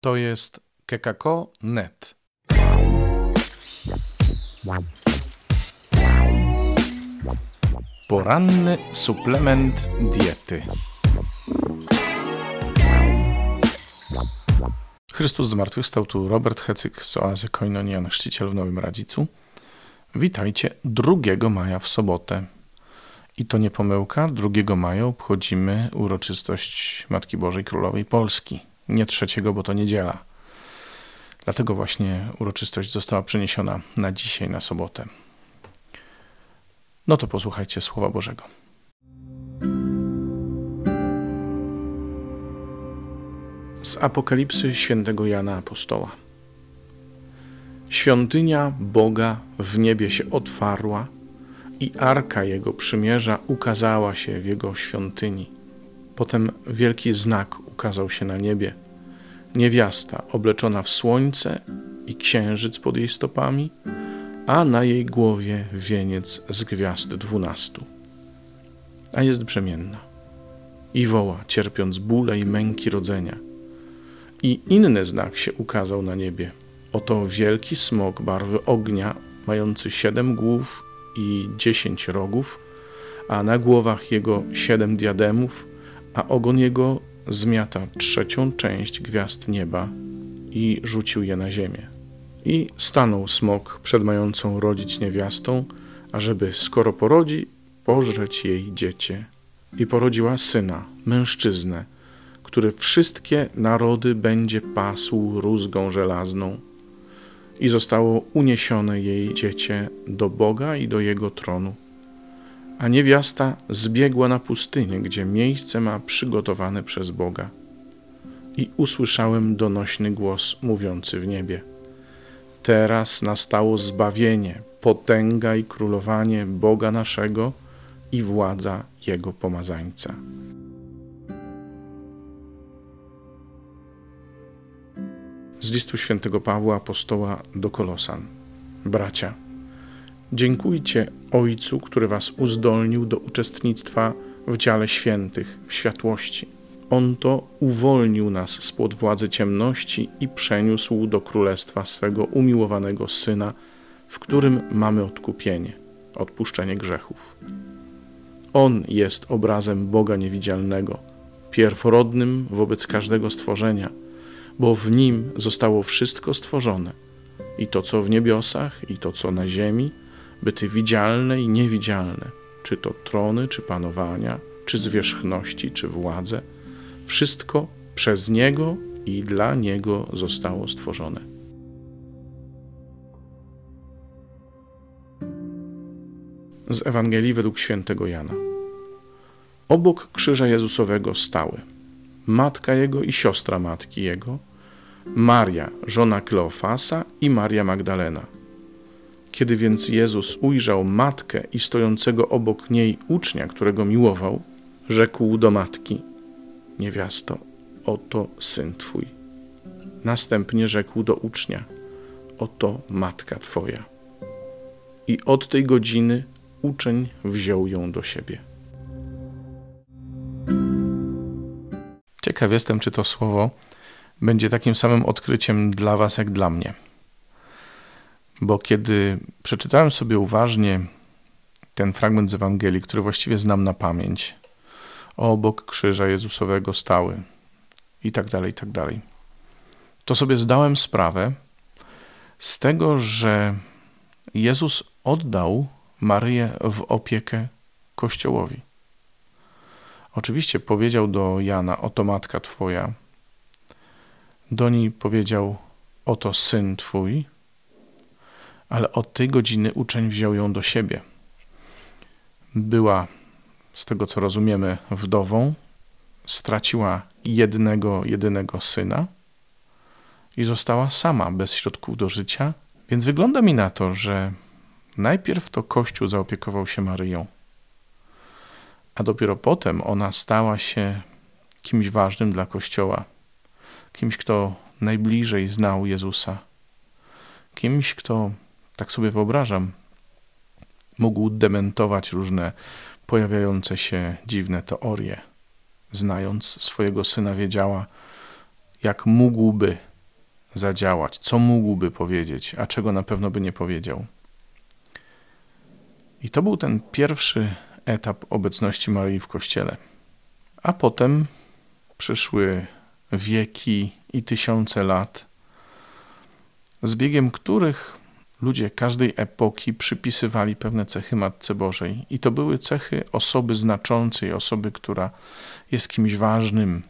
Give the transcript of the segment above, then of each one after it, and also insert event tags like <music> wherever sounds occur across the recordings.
To jest kekako.net. Poranny suplement diety. Chrystus zmartwychwstał tu Robert Hecyk z oazy Koinonian, chrzciciel w Nowym Radzicu. Witajcie 2 maja w sobotę. I to nie pomyłka, 2 maja obchodzimy uroczystość Matki Bożej Królowej Polski. Nie trzeciego, bo to niedziela. Dlatego właśnie uroczystość została przeniesiona na dzisiaj, na sobotę. No to posłuchajcie Słowa Bożego. Z Apokalipsy świętego Jana Apostoła. Świątynia Boga w niebie się otwarła i arka Jego przymierza ukazała się w Jego świątyni. Potem wielki znak ukazał się na niebie. Niewiasta obleczona w słońce i księżyc pod jej stopami, a na jej głowie wieniec z gwiazd dwunastu. A jest brzemienna i woła, cierpiąc bóle i męki rodzenia. I inny znak się ukazał na niebie. Oto wielki smok barwy ognia, mający siedem głów i dziesięć rogów, a na głowach jego siedem diademów, a ogon jego zmiata trzecią część gwiazd nieba i rzucił je na ziemię. I stanął smok przed mającą rodzić niewiastą, ażeby skoro porodzi, pożreć jej dziecię. I porodziła syna, mężczyznę, który wszystkie narody będzie pasł rózgą żelazną. I zostało uniesione jej dziecię do Boga i do jego tronu. A niewiasta zbiegła na pustynię, gdzie miejsce ma przygotowane przez Boga. I usłyszałem donośny głos mówiący w niebie: Teraz nastało zbawienie, potęga i królowanie Boga naszego i władza Jego pomazańca. Z listu świętego Pawła apostoła do Kolosan. Bracia, dziękujcie Ojcu, który was uzdolnił do uczestnictwa w dziale świętych, w światłości. On to uwolnił nas spod władzy ciemności i przeniósł do królestwa swego umiłowanego Syna, w którym mamy odkupienie, odpuszczenie grzechów. On jest obrazem Boga niewidzialnego, pierworodnym wobec każdego stworzenia, bo w nim zostało wszystko stworzone, i to, co w niebiosach, i to, co na ziemi, byty widzialne i niewidzialne, czy to trony, czy panowania, czy zwierzchności, czy władze, wszystko przez Niego i dla Niego zostało stworzone. Z Ewangelii według świętego Jana. Obok krzyża Jezusowego stały matka Jego i siostra matki Jego, Maria, żona Kleofasa i Maria Magdalena. Kiedy więc Jezus ujrzał matkę i stojącego obok niej ucznia, którego miłował, rzekł do matki: Niewiasto, oto syn twój. Następnie rzekł do ucznia: Oto matka twoja. I od tej godziny uczeń wziął ją do siebie. Ciekaw jestem, czy to słowo będzie takim samym odkryciem dla Was, jak dla mnie. Bo kiedy przeczytałem sobie uważnie ten fragment z Ewangelii, który właściwie znam na pamięć, obok krzyża Jezusowego stały i tak dalej, i tak dalej, to sobie zdałem sprawę z tego, że Jezus oddał Maryję w opiekę Kościołowi. Oczywiście powiedział do Jana: Oto matka Twoja. Do niej powiedział: Oto syn Twój. Ale od tej godziny uczeń wziął ją do siebie. Była, z tego co rozumiemy, wdową, straciła jednego, jedynego syna i została sama, bez środków do życia. Więc wygląda mi na to, że najpierw to Kościół zaopiekował się Maryją a dopiero potem ona stała się kimś ważnym dla Kościoła, kimś, kto najbliżej znał Jezusa, kimś, kto, tak sobie wyobrażam, mógł dementować różne pojawiające się dziwne teorie. Znając swojego syna, wiedziała, jak mógłby zadziałać, co mógłby powiedzieć, a czego na pewno by nie powiedział. I to był ten pierwszy etap obecności Maryi w kościele. A potem przyszły wieki i tysiące lat, z biegiem których ludzie każdej epoki przypisywali pewne cechy Matce Bożej. I to były cechy osoby znaczącej, osoby, która jest kimś ważnym.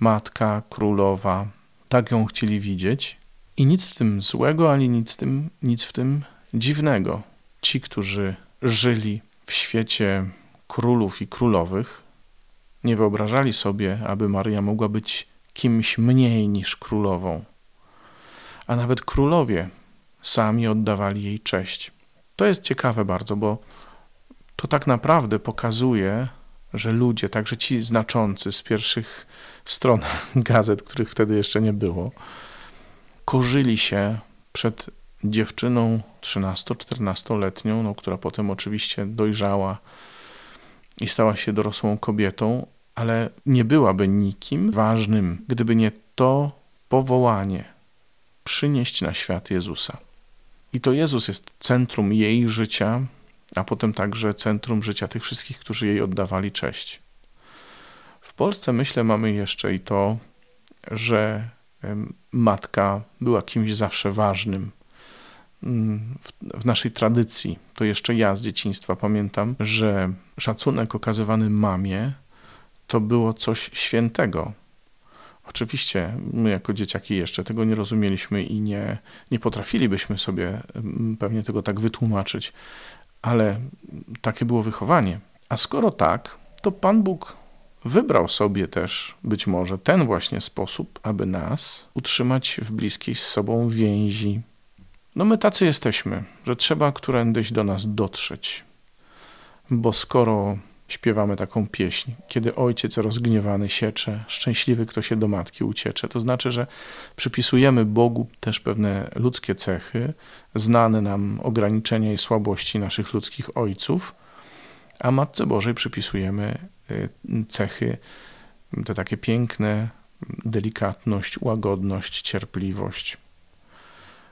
Matka, królowa, tak ją chcieli widzieć. I nic w tym złego, ani nic w tym, nic w tym dziwnego. Ci, którzy żyli w świecie królów i królowych, nie wyobrażali sobie, aby Maria mogła być kimś mniej niż królową. A nawet królowie sami oddawali jej cześć. To jest ciekawe bardzo, bo to tak naprawdę pokazuje, że ludzie, także ci znaczący z pierwszych stron <laughs> gazet, których wtedy jeszcze nie było, korzyli się przed dziewczyną 13-14-letnią, no, która potem oczywiście dojrzała i stała się dorosłą kobietą, ale nie byłaby nikim ważnym, gdyby nie to powołanie przynieść na świat Jezusa. I to Jezus jest centrum jej życia, a potem także centrum życia tych wszystkich, którzy jej oddawali cześć. W Polsce myślę mamy jeszcze i to, że matka była kimś zawsze ważnym. Mm, w, w, naszej tradycji, to jeszcze ja z dzieciństwa pamiętam, że szacunek okazywany mamie to było coś świętego. Oczywiście my jako dzieciaki jeszcze tego nie rozumieliśmy i nie, nie potrafilibyśmy sobie mm, pewnie tego tak wytłumaczyć, ale takie było wychowanie. A skoro tak, to Pan Bóg wybrał sobie też być może ten właśnie sposób, aby nas utrzymać w bliskiej z sobą więzi. No my tacy jesteśmy, że trzeba którędyś do nas dotrzeć. Bo skoro śpiewamy taką pieśń, kiedy ojciec rozgniewany siecze, szczęśliwy kto się do matki uciecze. To znaczy, że przypisujemy Bogu też pewne ludzkie cechy, znane nam ograniczenia i słabości naszych ludzkich ojców, a Matce Bożej przypisujemy y, cechy, te takie piękne, delikatność, łagodność, cierpliwość.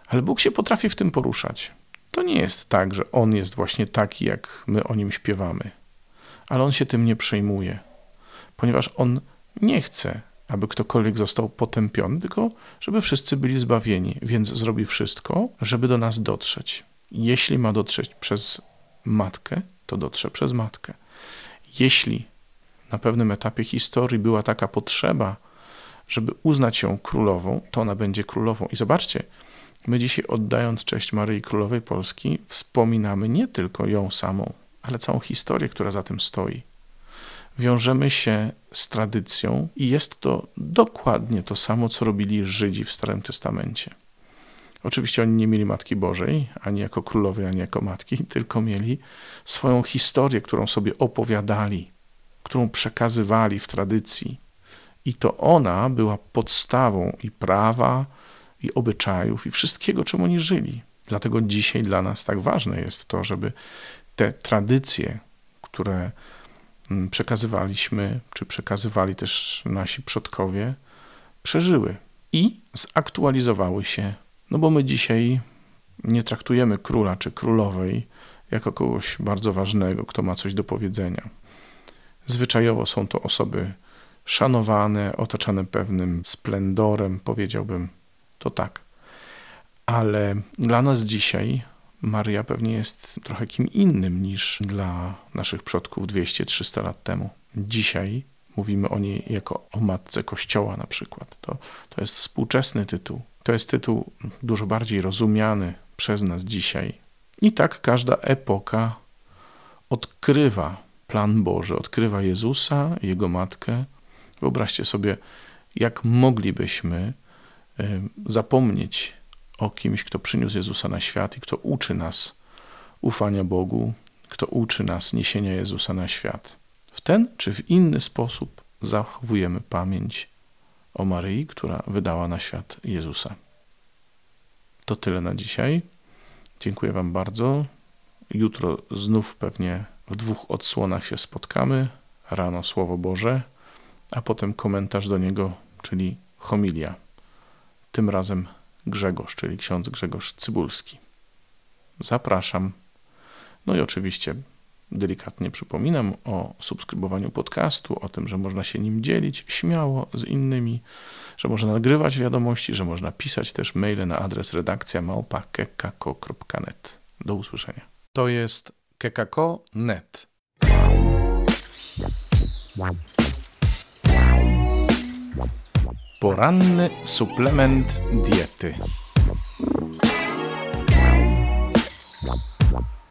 Ale Bóg się potrafi w tym poruszać. To nie jest tak, że On jest właśnie taki, jak my o Nim śpiewamy ale on się tym nie przejmuje, ponieważ on nie chce, aby ktokolwiek został potępiony, tylko żeby wszyscy byli zbawieni, więc zrobi wszystko, żeby do nas dotrzeć. Jeśli ma dotrzeć przez matkę, to dotrze przez matkę. Jeśli na pewnym etapie historii była taka potrzeba, żeby uznać ją królową, to ona będzie królową. I zobaczcie, my dzisiaj oddając cześć Maryi Królowej Polski, wspominamy nie tylko ją samą, ale całą historię, która za tym stoi. Wiążemy się z tradycją i jest to dokładnie to samo, co robili Żydzi w Starym Testamencie. Oczywiście oni nie mieli Matki Bożej, ani jako królowej, ani jako matki, <laughs> tylko mieli swoją historię, którą sobie opowiadali, którą przekazywali w tradycji. I to ona była podstawą i prawa, i obyczajów, i wszystkiego, czym oni żyli. Dlatego dzisiaj dla nas tak ważne jest to, żeby te tradycje, które mm, przekazywaliśmy, czy przekazywali też nasi przodkowie, przeżyły i zaktualizowały się. No bo my dzisiaj nie traktujemy króla czy królowej jako kogoś bardzo ważnego, kto ma coś do powiedzenia. Zwyczajowo są to osoby szanowane, otaczane pewnym splendorem, powiedziałbym to tak. Ale dla nas dzisiaj Maria pewnie jest trochę kim innym niż dla naszych przodków 200-300 lat temu. Dzisiaj mówimy o niej jako o matce Kościoła na przykład. To, to jest współczesny tytuł. To jest tytuł dużo bardziej rozumiany przez nas dzisiaj. I tak każda epoka odkrywa plan Boży, odkrywa Jezusa, Jego matkę. Wyobraźcie sobie, jak moglibyśmy zapomnieć o kimś, kto przyniósł Jezusa na świat i kto uczy nas ufania Bogu, kto uczy nas niesienia Jezusa na świat. W ten czy w inny sposób zachowujemy pamięć o Maryi, która wydała na świat Jezusa. To tyle na dzisiaj. Dziękuję Wam bardzo. Jutro znów pewnie w dwóch odsłonach się spotkamy. Rano Słowo Boże, a potem komentarz do niego, czyli homilia. tym razem Grzegorz, czyli ksiądz Grzegorz Cybulski. Zapraszam. No i oczywiście delikatnie przypominam o subskrybowaniu podcastu, o tym, że można się nim dzielić śmiało z innymi, że można nagrywać wiadomości, że można pisać też maile na adres redakcja małpa.kekako.net. Do usłyszenia. To jest kekako.net. Poranny suplement diety.